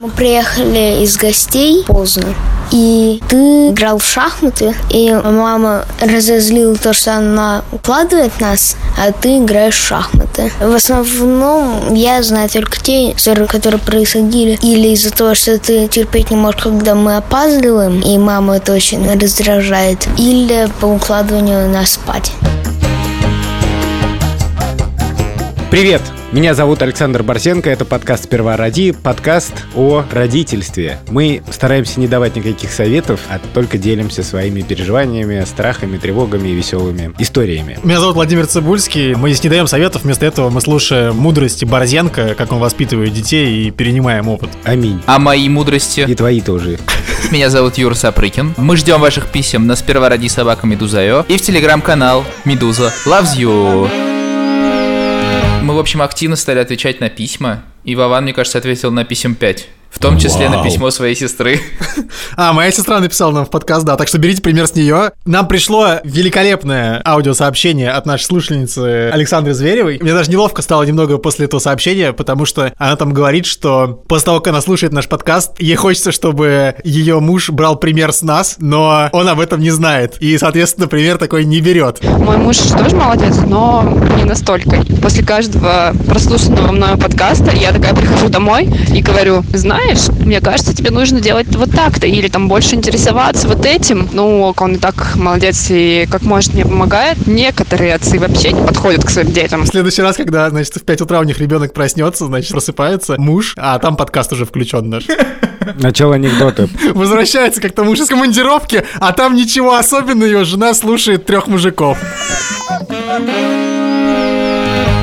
Мы приехали из гостей поздно. И ты играл в шахматы, и мама разозлила то, что она укладывает нас, а ты играешь в шахматы. В основном я знаю только те ссоры, которые происходили или из-за того, что ты терпеть не можешь, когда мы опаздываем, и мама это очень раздражает, или по укладыванию нас спать. Привет! Меня зовут Александр Барсенко, это подкаст «Сперва роди», подкаст о родительстве. Мы стараемся не давать никаких советов, а только делимся своими переживаниями, страхами, тревогами и веселыми историями. Меня зовут Владимир Цибульский, мы здесь не даем советов, вместо этого мы слушаем мудрости Борзенко, как он воспитывает детей и перенимаем опыт. Аминь. А мои мудрости? И твои тоже. Меня зовут Юр Сапрыкин. Мы ждем ваших писем на сперва ради собака Медуза.io и в телеграм-канал Медуза Loves You. Мы, в общем, активно стали отвечать на письма, и Вован, мне кажется, ответил на писем 5. В том числе Вау. на письмо своей сестры. А, моя сестра написала нам в подкаст, да, так что берите пример с нее. Нам пришло великолепное аудиосообщение от нашей слушательницы Александры Зверевой. Мне даже неловко стало немного после этого сообщения, потому что она там говорит, что после того, как она слушает наш подкаст, ей хочется, чтобы ее муж брал пример с нас, но он об этом не знает. И, соответственно, пример такой не берет. Мой муж тоже молодец, но не настолько. После каждого прослушанного мною подкаста я такая прихожу домой и говорю, знаешь, мне кажется, тебе нужно делать вот так-то, или там больше интересоваться вот этим. Ну, он и так молодец и как может мне помогает. Некоторые отцы вообще не подходят к своим детям. В следующий раз, когда, значит, в 5 утра у них ребенок проснется, значит, просыпается муж, а там подкаст уже включен наш. Начало анекдота. Возвращается как-то муж из командировки, а там ничего особенного, его жена слушает трех мужиков.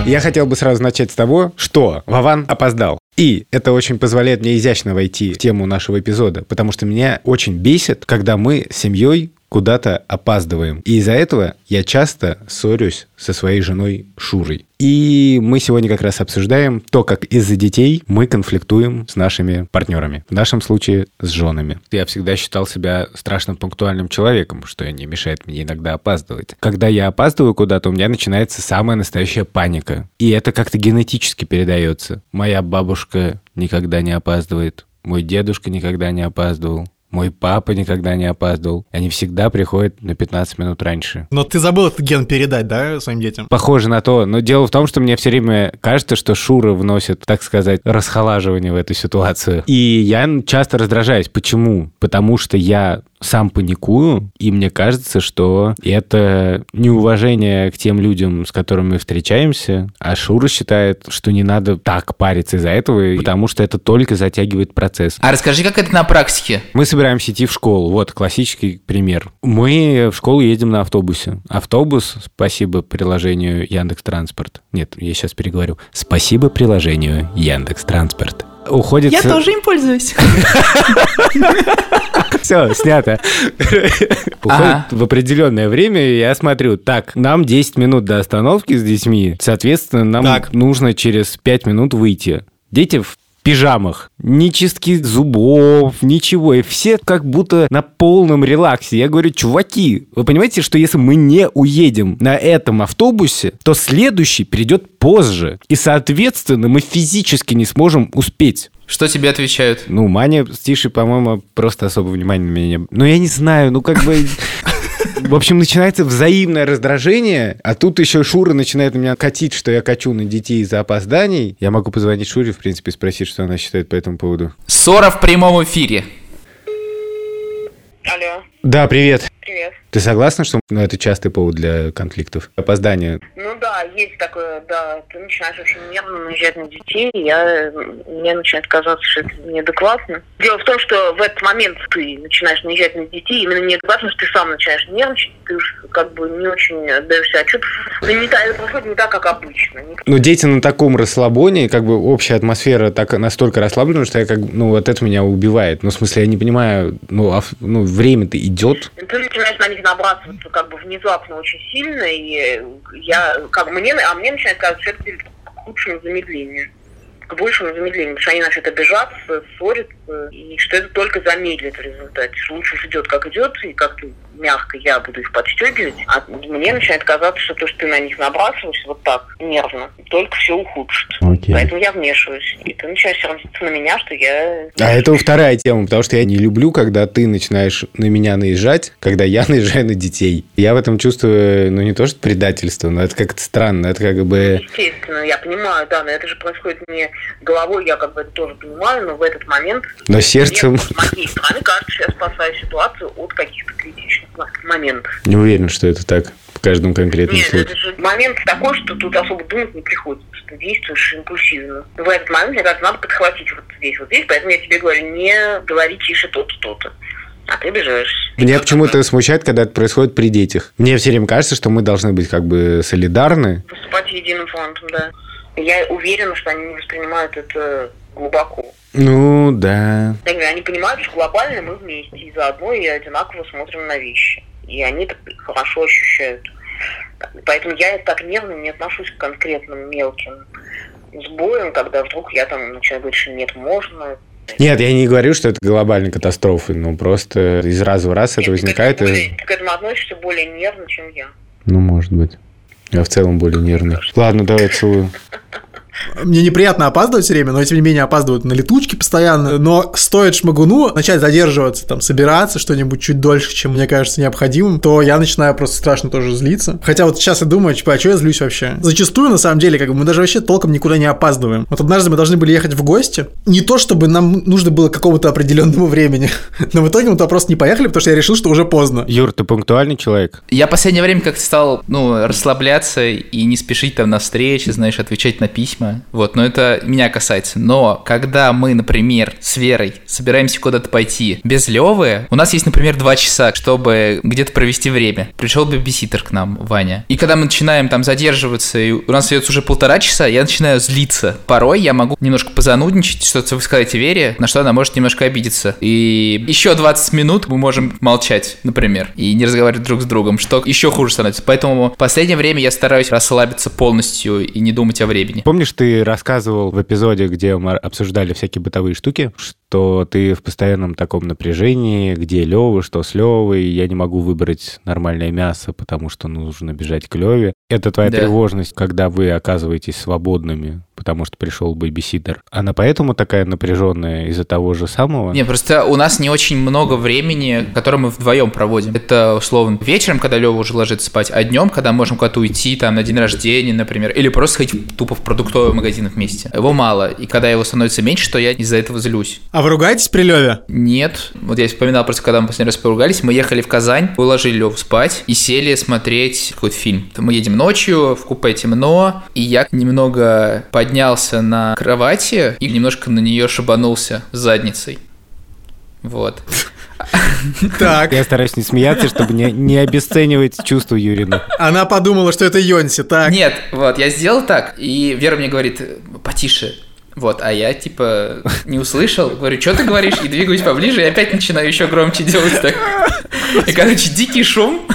Я хотел бы сразу начать с того, что Вован опоздал. И это очень позволяет мне изящно войти в тему нашего эпизода, потому что меня очень бесит, когда мы с семьей куда-то опаздываем. И из-за этого я часто ссорюсь со своей женой Шурой. И мы сегодня как раз обсуждаем то, как из-за детей мы конфликтуем с нашими партнерами. В нашем случае с женами. Я всегда считал себя страшно пунктуальным человеком, что не мешает мне иногда опаздывать. Когда я опаздываю куда-то, у меня начинается самая настоящая паника. И это как-то генетически передается. Моя бабушка никогда не опаздывает. Мой дедушка никогда не опаздывал. Мой папа никогда не опаздывал. Они всегда приходят на 15 минут раньше. Но ты забыл этот ген передать, да, своим детям? Похоже на то, но дело в том, что мне все время кажется, что Шура вносит, так сказать, расхолаживание в эту ситуацию. И я часто раздражаюсь. Почему? Потому что я сам паникую, и мне кажется, что это неуважение к тем людям, с которыми мы встречаемся, а Шура считает, что не надо так париться из-за этого, потому что это только затягивает процесс. А расскажи, как это на практике? Мы собираемся идти в школу. Вот классический пример. Мы в школу едем на автобусе. Автобус, спасибо приложению Яндекс Транспорт. Нет, я сейчас переговорю. Спасибо приложению Яндекс Транспорт. Уходит... Я тоже им пользуюсь. Все, снято. Уходит в определенное время, и я смотрю, так, нам 10 минут до остановки с детьми, соответственно, нам нужно через 5 минут выйти. Дети в пижамах, ни чистки зубов, ничего, и все как будто на полном релаксе. Я говорю, чуваки, вы понимаете, что если мы не уедем на этом автобусе, то следующий придет позже, и, соответственно, мы физически не сможем успеть. Что тебе отвечают? Ну, Маня с Тишей, по-моему, просто особо внимания на меня не... Ну, я не знаю, ну, как бы... В общем, начинается взаимное раздражение, а тут еще Шура начинает на меня катить, что я качу на детей из-за опозданий. Я могу позвонить Шуре, в принципе, спросить, что она считает по этому поводу. Ссора в прямом эфире. Алло, Да, привет. Привет. Ты согласна, что ну, это частый повод для конфликтов? Опоздание. Ну да, есть такое, да, ты начинаешь очень нервно наезжать на детей, и я, мне начинает казаться, что это неадекватно. Дело в том, что в этот момент ты начинаешь наезжать на детей, именно неадекватно, что ты сам начинаешь нервничать, ты уж как бы не очень отдаешь себе отчет. Ну, не так, это происходит не так, как обычно. Но дети на таком расслабоне, как бы общая атмосфера так настолько расслаблена, что я как бы, ну, вот это меня убивает. Ну, в смысле, я не понимаю, ну, а, ну время-то идет. Ты начинаешь на них набрасываться как бы внезапно очень сильно, и я, как мне, а мне начинает казаться, что это к лучшему замедлению. К большему замедлению, потому что они начнут обижаться, ссориться, и что это только замедлит в результате. Лучше уж идет как идет, и как ты мягко я буду их подстегивать, а мне начинает казаться, что то, что ты на них набрасываешься вот так, нервно, только все ухудшит. Окей. Поэтому я вмешиваюсь. И ты начинаешь сердиться на меня, что я... А это вторая тема, потому что я не люблю, когда ты начинаешь на меня наезжать, когда я наезжаю на детей. Я в этом чувствую, ну, не то что предательство, но это как-то странно, это как бы... Естественно, я понимаю, да, но это же происходит не головой, я как бы это тоже понимаю, но в этот момент... Но сердцем... Мне, с моей стороны кажется, что я спасаю ситуацию от каких-то критичных моментов. Не уверен, что это так в каждом конкретном Нет, случае. это же момент такой, что тут особо думать не приходится, что действуешь импульсивно. В этот момент, мне кажется, надо подхватить вот здесь, вот здесь, поэтому я тебе говорю, не говори тише то-то, то-то. А ты обижаешься. Меня почему-то смущает, когда это происходит при детях. Мне все время кажется, что мы должны быть как бы солидарны. Выступать единым фронтом, да. Я уверена, что они не воспринимают это глубоко. Ну, да. Они понимают, что глобально мы вместе и заодно и одинаково смотрим на вещи. И они это хорошо ощущают. Поэтому я так нервно не отношусь к конкретным мелким сбоям, когда вдруг я там начинаю говорить, что нет, можно. Нет, я не говорю, что это глобальная катастрофа, но просто из раза в раз это Нет, возникает. Ты к, этому ты к этому относишься более нервно, чем я. Ну, может быть. Я в целом более нервный. Ладно, давай целую. Мне неприятно опаздывать все время, но тем не менее опаздывают на летучки постоянно. Но стоит шмагуну начать задерживаться, там, собираться что-нибудь чуть дольше, чем мне кажется необходимым, то я начинаю просто страшно тоже злиться. Хотя вот сейчас я думаю, типа, а что я злюсь вообще? Зачастую, на самом деле, как бы мы даже вообще толком никуда не опаздываем. Вот однажды мы должны были ехать в гости. Не то, чтобы нам нужно было какому-то определенному времени, но в итоге мы туда просто не поехали, потому что я решил, что уже поздно. Юр, ты пунктуальный человек? Я в последнее время как-то стал, ну, расслабляться и не спешить там на встречи, знаешь, отвечать на письма. Вот, но это меня касается. Но когда мы, например, с Верой собираемся куда-то пойти без Левы, у нас есть, например, два часа, чтобы где-то провести время. Пришел бибиситер к нам, Ваня. И когда мы начинаем там задерживаться, и у нас остается уже полтора часа, я начинаю злиться. Порой я могу немножко позанудничать, что-то сказать Вере, на что она может немножко обидеться. И еще 20 минут мы можем молчать, например, и не разговаривать друг с другом, что еще хуже становится. Поэтому в последнее время я стараюсь расслабиться полностью и не думать о времени. Помнишь, ты рассказывал в эпизоде, где мы обсуждали всякие бытовые штуки, что ты в постоянном таком напряжении, где Лева, что с Левой, я не могу выбрать нормальное мясо, потому что нужно бежать к Леве. Это твоя Да. тревожность, когда вы оказываетесь свободными, потому что пришел бэбиситер. Она поэтому такая напряженная из-за того же самого? Не, просто у нас не очень много времени, которое мы вдвоем проводим. Это, условно, вечером, когда Лева уже ложится спать, а днем, когда можем куда-то уйти, там, на день рождения, например, или просто сходить тупо в продуктовый магазин вместе. Его мало, и когда его становится меньше, то я из-за этого злюсь. А вы ругаетесь при Леве? Нет, вот я вспоминал просто, когда мы последний раз поругались, мы ехали в Казань, уложили Леву спать и сели смотреть какой-то фильм. Мы едем ночью, в купе темно, и я немного поднялся на кровати и немножко на нее шибанулся задницей. Вот. Так. Я стараюсь не смеяться, чтобы не, не обесценивать чувство Юрина. Она подумала, что это Йонси, так. Нет, вот, я сделал так, и Вера мне говорит, потише. Вот, а я типа не услышал, говорю, что ты говоришь, и двигаюсь поближе, и опять начинаю еще громче делать так. И, короче, дикий шум.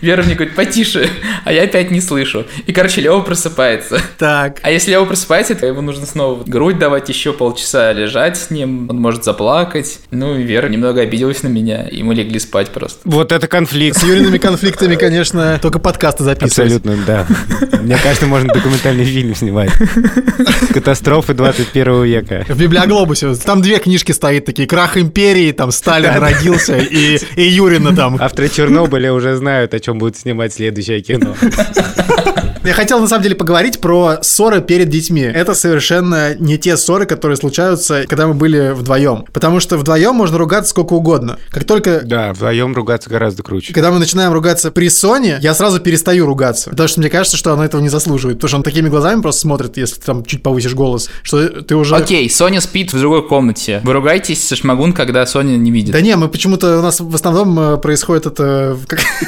Вера мне говорит, потише, а я опять не слышу. И, короче, Лева просыпается. Так. А если Лева просыпается, то ему нужно снова грудь давать, еще полчаса лежать с ним, он может заплакать. Ну, и Вера немного обиделась на меня, и мы легли спать просто. Вот это конфликт. С Юриными конфликтами, конечно, только подкасты записывать. Абсолютно, да. Мне кажется, можно документальный фильм снимать. Катастрофы 21 века. В Библиоглобусе. Там две книжки стоит такие. Крах империи, там Сталин родился, и, и Юрина там. Авторы Чернобыля уже знают, о чем будут снимать следующее кино. Я хотел, на самом деле, поговорить про ссоры перед детьми. Это совершенно не те ссоры, которые случаются, когда мы были вдвоем. Потому что вдвоем можно ругаться сколько угодно. Как только Да, вдвоем ругаться гораздо круче. Когда мы начинаем ругаться при Соне, я сразу перестаю ругаться. Потому что мне кажется, что она этого не заслуживает. Потому что он такими глазами просто смотрит, если ты там чуть повысишь голос, что ты уже... Окей, Соня спит в другой комнате. Вы ругаетесь со Шмагун, когда Соня не видит. Да не, мы почему-то у нас в основном э, происходит это,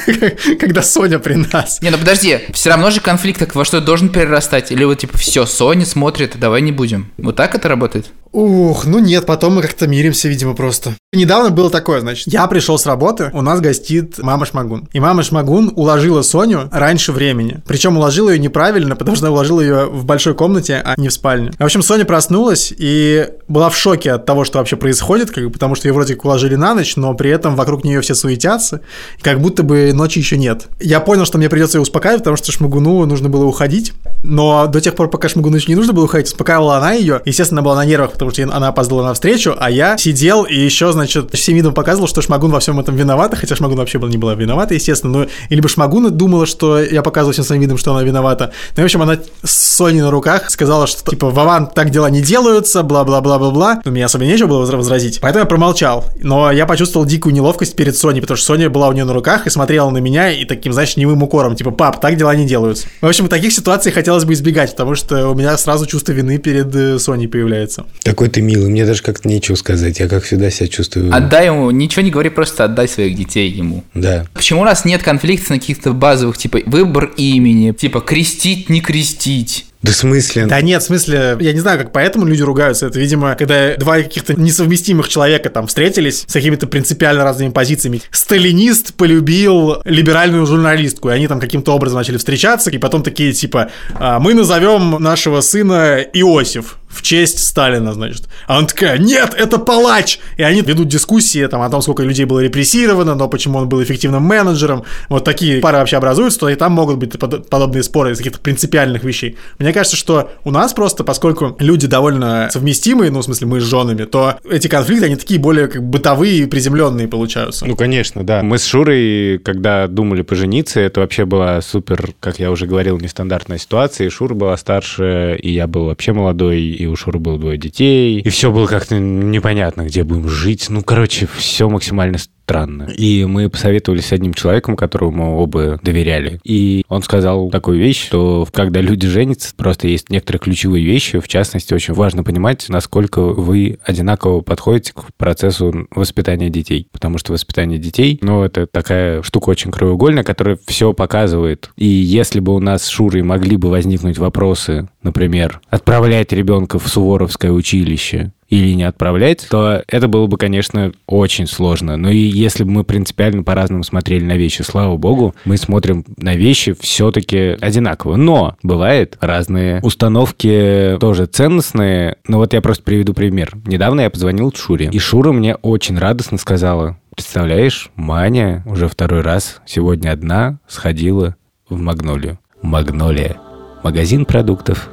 когда Соня при нас. Не, ну подожди, все равно же конфликт конфликт так во что должен перерастать? Или вот типа все, Соня смотрит, давай не будем. Вот так это работает? Ух, ну нет, потом мы как-то миримся, видимо, просто. Недавно было такое, значит, я пришел с работы, у нас гостит мама Шмагун. И мама Шмагун уложила Соню раньше времени. Причем уложила ее неправильно, потому что она уложила ее в большой комнате, а не в спальне. В общем, Соня проснулась и была в шоке от того, что вообще происходит, как потому что ее вроде как уложили на ночь, но при этом вокруг нее все суетятся, как будто бы ночи еще нет. Я понял, что мне придется ее успокаивать, потому что Шмагуну нужно было уходить. Но до тех пор, пока Шмагуну еще не нужно было уходить, успокаивала она ее. Естественно, была на нервах, потому что она опоздала на встречу, а я сидел и еще, значит, всем видом показывал, что Шмагун во всем этом виновата, хотя Шмагун вообще не была виновата, естественно, но и либо Шмагуна думала, что я показывал всем своим видом, что она виновата. Ну, в общем, она с Соней на руках сказала, что, типа, Вован, так дела не делаются, бла-бла-бла-бла-бла. Ну, мне особо нечего было возразить, поэтому я промолчал. Но я почувствовал дикую неловкость перед Соней, потому что Соня была у нее на руках и смотрела на меня и таким, знаешь, немым укором, типа, пап, так дела не делаются. В общем, таких ситуаций хотелось бы избегать, потому что у меня сразу чувство вины перед э, Соней появляется. Такой ты милый, мне даже как-то нечего сказать. Я как всегда себя чувствую. Отдай ему, ничего не говори, просто отдай своих детей ему. Да. Почему у нас нет конфликтов на каких-то базовых, типа выбор имени, типа крестить, не крестить? Да в смысле? Да нет, в смысле, я не знаю, как поэтому люди ругаются. Это, видимо, когда два каких-то несовместимых человека там встретились с какими-то принципиально разными позициями. Сталинист полюбил либеральную журналистку, и они там каким-то образом начали встречаться, и потом такие типа, «А, мы назовем нашего сына Иосиф в честь Сталина, значит. А он такая, нет, это палач! И они ведут дискуссии там, о том, сколько людей было репрессировано, но почему он был эффективным менеджером. Вот такие пары вообще образуются, то и там могут быть подобные споры из каких-то принципиальных вещей. Мне кажется, что у нас просто, поскольку люди довольно совместимые, ну, в смысле, мы с женами, то эти конфликты, они такие более как бытовые и приземленные получаются. Ну, конечно, да. Мы с Шурой, когда думали пожениться, это вообще была супер, как я уже говорил, нестандартная ситуация. И Шура была старше, и я был вообще молодой, и у Шуры было двое детей, и все было как-то непонятно, где будем жить. Ну, короче, все максимально странно. И мы посоветовались с одним человеком, которому оба доверяли. И он сказал такую вещь, что когда люди женятся, просто есть некоторые ключевые вещи. В частности, очень важно понимать, насколько вы одинаково подходите к процессу воспитания детей. Потому что воспитание детей, ну, это такая штука очень краеугольная, которая все показывает. И если бы у нас с Шурой могли бы возникнуть вопросы, например, отправлять ребенка в Суворовское училище, или не отправлять, то это было бы, конечно, очень сложно. Но и если бы мы принципиально по-разному смотрели на вещи, слава богу, мы смотрим на вещи все-таки одинаково. Но бывает разные установки тоже ценностные. Но вот я просто приведу пример. Недавно я позвонил Шуре, и Шура мне очень радостно сказала, представляешь, Маня уже второй раз сегодня одна сходила в Магнолию. Магнолия. Магазин продуктов.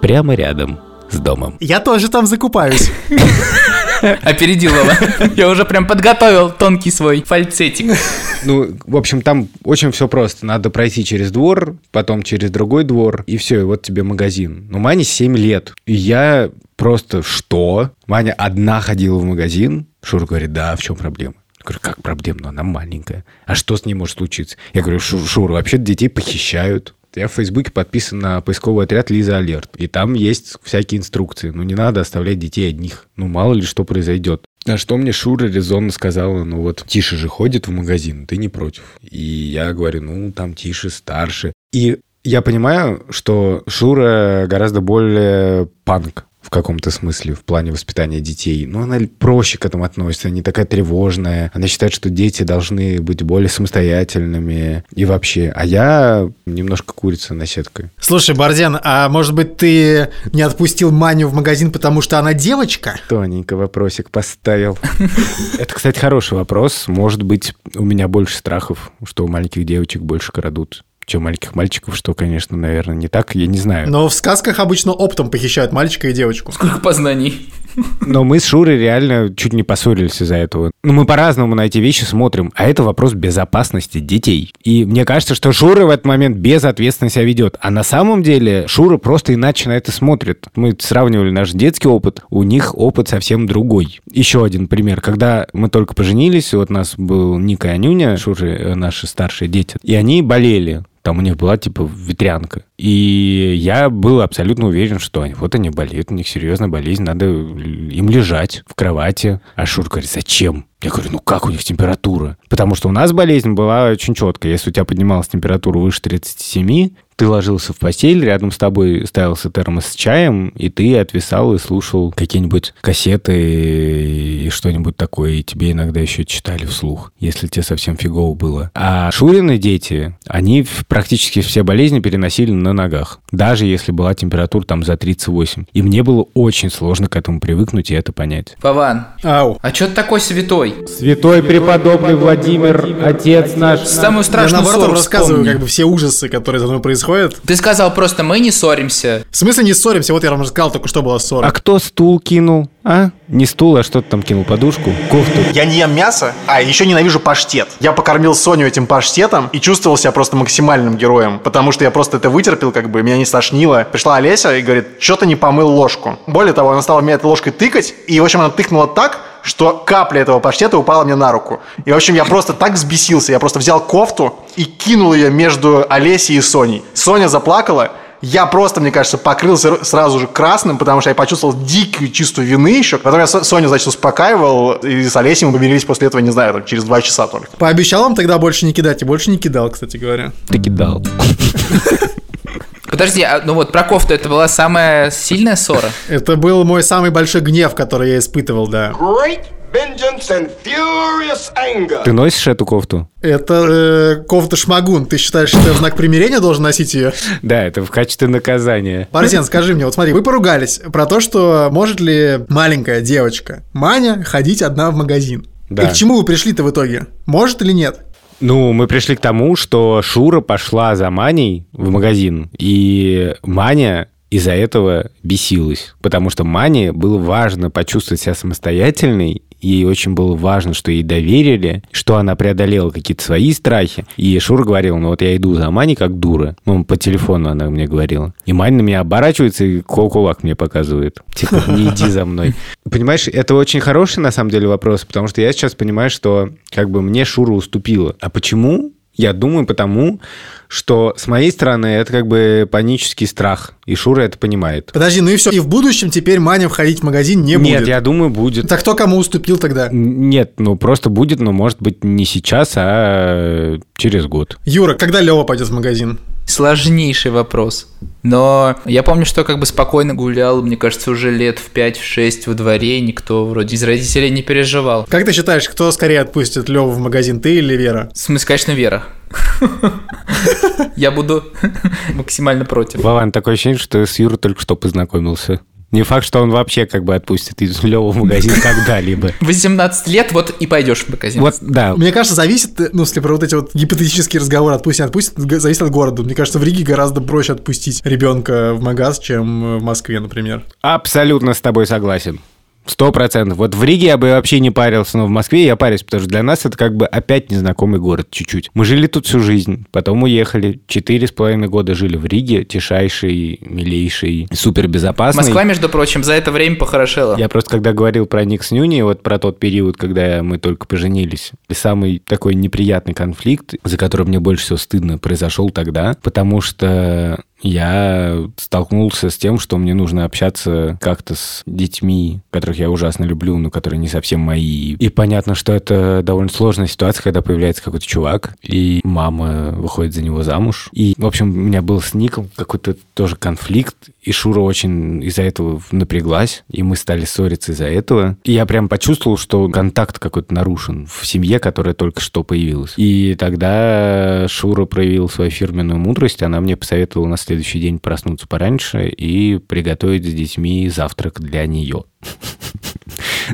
Прямо рядом с домом. Я тоже там закупаюсь. Опередил его. Я уже прям подготовил тонкий свой фальцетик. Ну, в общем, там очень все просто. Надо пройти через двор, потом через другой двор, и все, и вот тебе магазин. Ну, Мане 7 лет. И я просто, что? Маня одна ходила в магазин? Шура говорит, да, в чем проблема? Я говорю, как проблема? Ну, она маленькая. А что с ней может случиться? Я говорю, Шура, вообще детей похищают. Я в Фейсбуке подписан на поисковый отряд Лиза Алерт. И там есть всякие инструкции. Ну, не надо оставлять детей одних. Ну, мало ли что произойдет. А что мне Шура резонно сказала, ну вот Тиша же ходит в магазин, ты не против. И я говорю, ну там Тише старше. И я понимаю, что Шура гораздо более панк в каком-то смысле в плане воспитания детей. Но она проще к этому относится, не такая тревожная. Она считает, что дети должны быть более самостоятельными и вообще. А я немножко курица на сеткой. Слушай, Борзен, а может быть ты не отпустил Маню в магазин, потому что она девочка? Тоненько вопросик поставил. Это, кстати, хороший вопрос. Может быть, у меня больше страхов, что у маленьких девочек больше крадут чем маленьких мальчиков, что, конечно, наверное, не так, я не знаю. Но в сказках обычно оптом похищают мальчика и девочку. Сколько познаний. Но мы с Шурой реально чуть не поссорились из-за этого. Ну, мы по-разному на эти вещи смотрим, а это вопрос безопасности детей. И мне кажется, что Шура в этот момент безответственно себя ведет. А на самом деле Шура просто иначе на это смотрит. Мы сравнивали наш детский опыт, у них опыт совсем другой. Еще один пример. Когда мы только поженились, вот у нас был Ника и Анюня, Шуры, э, наши старшие дети, и они болели там у них была типа ветрянка. И я был абсолютно уверен, что они, вот они болеют, у них серьезная болезнь, надо им лежать в кровати. А Шур говорит, зачем? Я говорю, ну как у них температура? Потому что у нас болезнь была очень четкая. Если у тебя поднималась температура выше 37, ты ложился в постель, рядом с тобой ставился термос с чаем, и ты отвисал и слушал какие-нибудь кассеты и что-нибудь такое, и тебе иногда еще читали вслух, если тебе совсем фигово было. А Шурины дети, они практически все болезни переносили на ногах, даже если была температура там за 38. И мне было очень сложно к этому привыкнуть и это понять. Вован, Ау. а чё ты такой святой? Святой преподобный Владимир, отец наш. Самую Я страшную наоборот ссору рассказываю вспомни. как бы все ужасы, которые за мной происходят. Ты сказал просто, мы не ссоримся. В смысле не ссоримся? Вот я вам рассказал, только что была ссора. А кто стул кинул? А? Не стул, а что ты там кинул? Подушку? Кофту? Я не ем мясо, а еще ненавижу паштет. Я покормил Соню этим паштетом и чувствовал себя просто максимальным героем, потому что я просто это вытерпел, как бы, меня не стошнило. Пришла Олеся и говорит, что ты не помыл ложку. Более того, она стала меня этой ложкой тыкать, и, в общем, она тыкнула так, что капля этого паштета упала мне на руку. И, в общем, я просто так взбесился. Я просто взял кофту и кинул ее между Олесей и Соней. Соня заплакала, я просто, мне кажется, покрылся сразу же красным, потому что я почувствовал дикую чувство вины еще. Потом я Со- Соню, значит, успокаивал, и с Олесей мы помирились после этого, не знаю, там, через два часа только. Пообещал вам тогда больше не кидать, и больше не кидал, кстати говоря. Ты кидал. Подожди, а, ну вот про кофту это была самая сильная ссора? Это был мой самый большой гнев, который я испытывал, да. great vengeance and furious anger. Ты носишь эту кофту? Это э, кофта шмагун. Ты считаешь, что я в знак примирения должен носить ее? Да, это в качестве наказания. Парсен, скажи мне, вот смотри, вы поругались про то, что может ли маленькая девочка Маня ходить одна в магазин. Да. И к чему вы пришли-то в итоге? Может или нет? Ну, мы пришли к тому, что Шура пошла за Маней в магазин, и Маня из-за этого бесилась, потому что Мане было важно почувствовать себя самостоятельной, ей очень было важно, что ей доверили, что она преодолела какие-то свои страхи. И Шура говорил, ну вот я иду за Маней как дура. Ну, по телефону она мне говорила. И Маня на меня оборачивается и кул- кулак мне показывает. Типа, не иди за мной. Понимаешь, это очень хороший на самом деле вопрос, потому что я сейчас понимаю, что как бы мне Шура уступила. А почему? Я думаю, потому что с моей стороны это как бы панический страх, и Шура это понимает. Подожди, ну и все. И в будущем теперь Маня входить в магазин не Нет, будет. я думаю, будет. Так кто кому уступил тогда? Нет, ну просто будет, но может быть не сейчас, а через год. Юра, когда Лева пойдет в магазин? Сложнейший вопрос. Но я помню, что как бы спокойно гулял, мне кажется, уже лет в 5-6 во дворе, и никто вроде из родителей не переживал. Как ты считаешь, кто скорее отпустит Леву в магазин, ты или Вера? В смысле, конечно, Вера. Я буду максимально против. Вован, такое ощущение, что с Юрой только что познакомился. Не факт, что он вообще как бы отпустит из Лёва в магазин когда-либо. 18 лет, вот и пойдешь в магазин. Вот, да. Мне кажется, зависит, ну, если про вот эти вот гипотетические разговоры отпустить, г- зависит от города. Мне кажется, в Риге гораздо проще отпустить ребенка в магаз, чем в Москве, например. Абсолютно с тобой согласен. Сто процентов. Вот в Риге я бы вообще не парился, но в Москве я парюсь, потому что для нас это как бы опять незнакомый город чуть-чуть. Мы жили тут всю жизнь, потом уехали. Четыре с половиной года жили в Риге, тишайший, милейший, супер безопасный. Москва, между прочим, за это время похорошела. Я просто когда говорил про Ник с Нюни, вот про тот период, когда мы только поженились, и самый такой неприятный конфликт, за который мне больше всего стыдно, произошел тогда, потому что я столкнулся с тем, что мне нужно общаться как-то с детьми, которых я ужасно люблю, но которые не совсем мои. И понятно, что это довольно сложная ситуация, когда появляется какой-то чувак, и мама выходит за него замуж. И, в общем, у меня был с Ником какой-то тоже конфликт, и Шура очень из-за этого напряглась, и мы стали ссориться из-за этого. И я прям почувствовал, что контакт какой-то нарушен в семье, которая только что появилась. И тогда Шура проявил свою фирменную мудрость, она мне посоветовала на следующий день проснуться пораньше и приготовить с детьми завтрак для нее.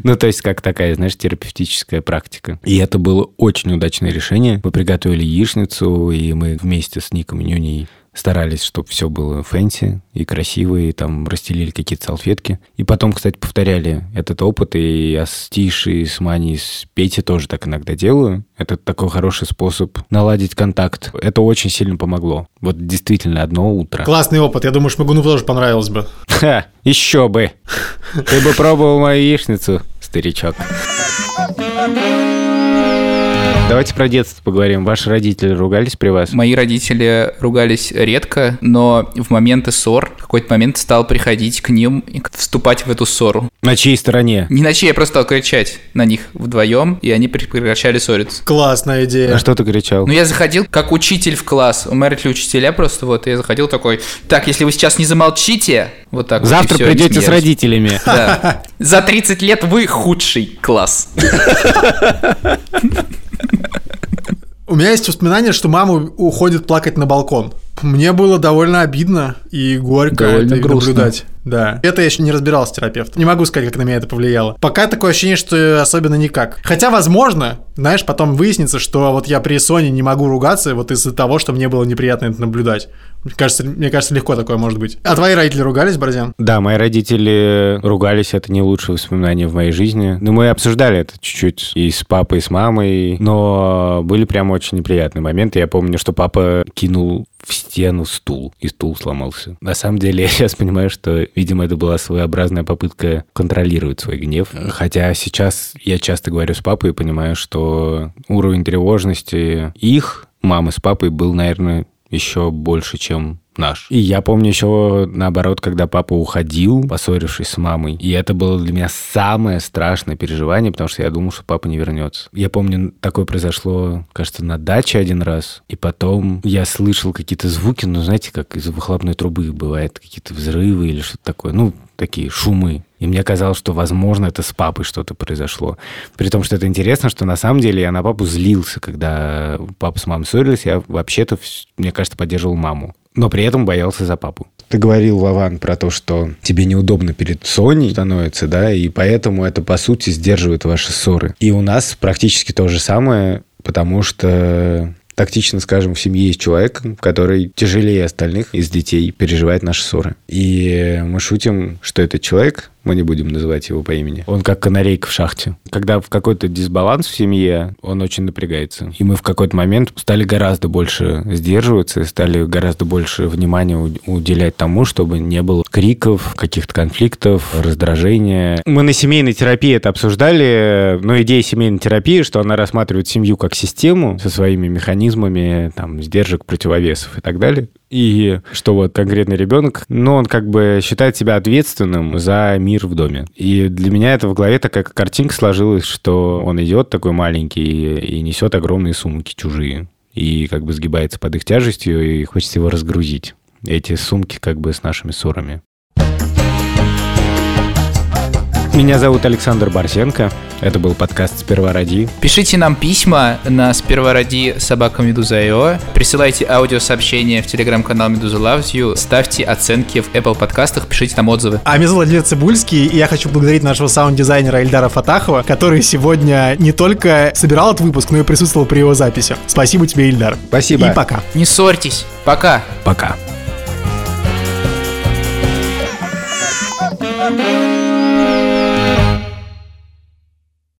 Ну, то есть, как такая, знаешь, терапевтическая практика. И это было очень удачное решение. Мы приготовили яичницу, и мы вместе с Ником и Нюней старались, чтобы все было fancy и красиво, и там расстелили какие-то салфетки. И потом, кстати, повторяли этот опыт, и я с Тишей, с Маней, с Петей тоже так иногда делаю. Это такой хороший способ наладить контакт. Это очень сильно помогло. Вот действительно одно утро. Классный опыт. Я думаю, Шмагуну тоже понравилось бы. Ха, еще бы. Ты бы пробовал мою яичницу, старичок. Давайте про детство поговорим. Ваши родители ругались при вас? Мои родители ругались редко, но в моменты ссор в какой-то момент стал приходить к ним и вступать в эту ссору. На чьей стороне? Не на чьей, я просто стал кричать на них вдвоем, и они пре- прекращали ссориться. Классная идея. А что ты кричал? Ну, я заходил как учитель в класс. У меня родители учителя просто, вот, и я заходил такой, так, если вы сейчас не замолчите, вот так вот, Завтра они придете с родителями. Да. За 30 лет вы худший класс. У меня есть воспоминание, что мама уходит плакать на балкон. Мне было довольно обидно и горько Довольно это грустно. наблюдать. Да. Это я еще не разбирался с терапевтом. Не могу сказать, как на меня это повлияло. Пока такое ощущение, что особенно никак. Хотя, возможно, знаешь, потом выяснится, что вот я при Соне не могу ругаться вот из-за того, что мне было неприятно это наблюдать. Мне кажется, мне кажется, легко такое может быть. А твои родители ругались, Борзян? Да, мои родители ругались, это не лучшее воспоминание в моей жизни. Ну, мы обсуждали это чуть-чуть и с папой, и с мамой, но были прям очень неприятные моменты. Я помню, что папа кинул в стену стул, и стул сломался. На самом деле, я сейчас понимаю, что, видимо, это была своеобразная попытка контролировать свой гнев. Хотя сейчас я часто говорю с папой и понимаю, что уровень тревожности их, мамы с папой, был, наверное, еще больше, чем наш. И я помню еще наоборот, когда папа уходил, поссорившись с мамой. И это было для меня самое страшное переживание, потому что я думал, что папа не вернется. Я помню, такое произошло, кажется, на даче один раз. И потом я слышал какие-то звуки, ну, знаете, как из выхлопной трубы бывает, какие-то взрывы или что-то такое. Ну, такие шумы. И мне казалось, что, возможно, это с папой что-то произошло. При том, что это интересно, что на самом деле я на папу злился, когда папа с мамой ссорились. Я вообще-то, мне кажется, поддерживал маму. Но при этом боялся за папу. Ты говорил, Вован, про то, что тебе неудобно перед Соней становится, да, и поэтому это, по сути, сдерживает ваши ссоры. И у нас практически то же самое, потому что тактично скажем, в семье есть человек, который тяжелее остальных из детей переживает наши ссоры. И мы шутим, что этот человек, мы не будем называть его по имени, он как канарейка в шахте. Когда в какой-то дисбаланс в семье, он очень напрягается. И мы в какой-то момент стали гораздо больше сдерживаться, и стали гораздо больше внимания уделять тому, чтобы не было криков, каких-то конфликтов, раздражения. Мы на семейной терапии это обсуждали, но идея семейной терапии, что она рассматривает семью как систему со своими механизмами, там, сдержек, противовесов и так далее. И что вот конкретный ребенок, ну, он как бы считает себя ответственным за мир в доме. И для меня это в голове такая картинка сложилась, что он идет такой маленький и несет огромные сумки чужие. И как бы сгибается под их тяжестью, и хочется его разгрузить. Эти сумки как бы с нашими ссорами. Меня зовут Александр Барсенко. Это был подкаст «Сперва ради». Пишите нам письма на спервороди собака Медуза.io, присылайте аудиосообщения в телеграм-канал Медуза Loves You, ставьте оценки в Apple подкастах, пишите нам отзывы. А меня зовут Владимир Цибульский, и я хочу благодарить нашего саунд-дизайнера Эльдара Фатахова, который сегодня не только собирал этот выпуск, но и присутствовал при его записи. Спасибо тебе, Эльдар. Спасибо. И пока. Не ссорьтесь. Пока. Пока. Thank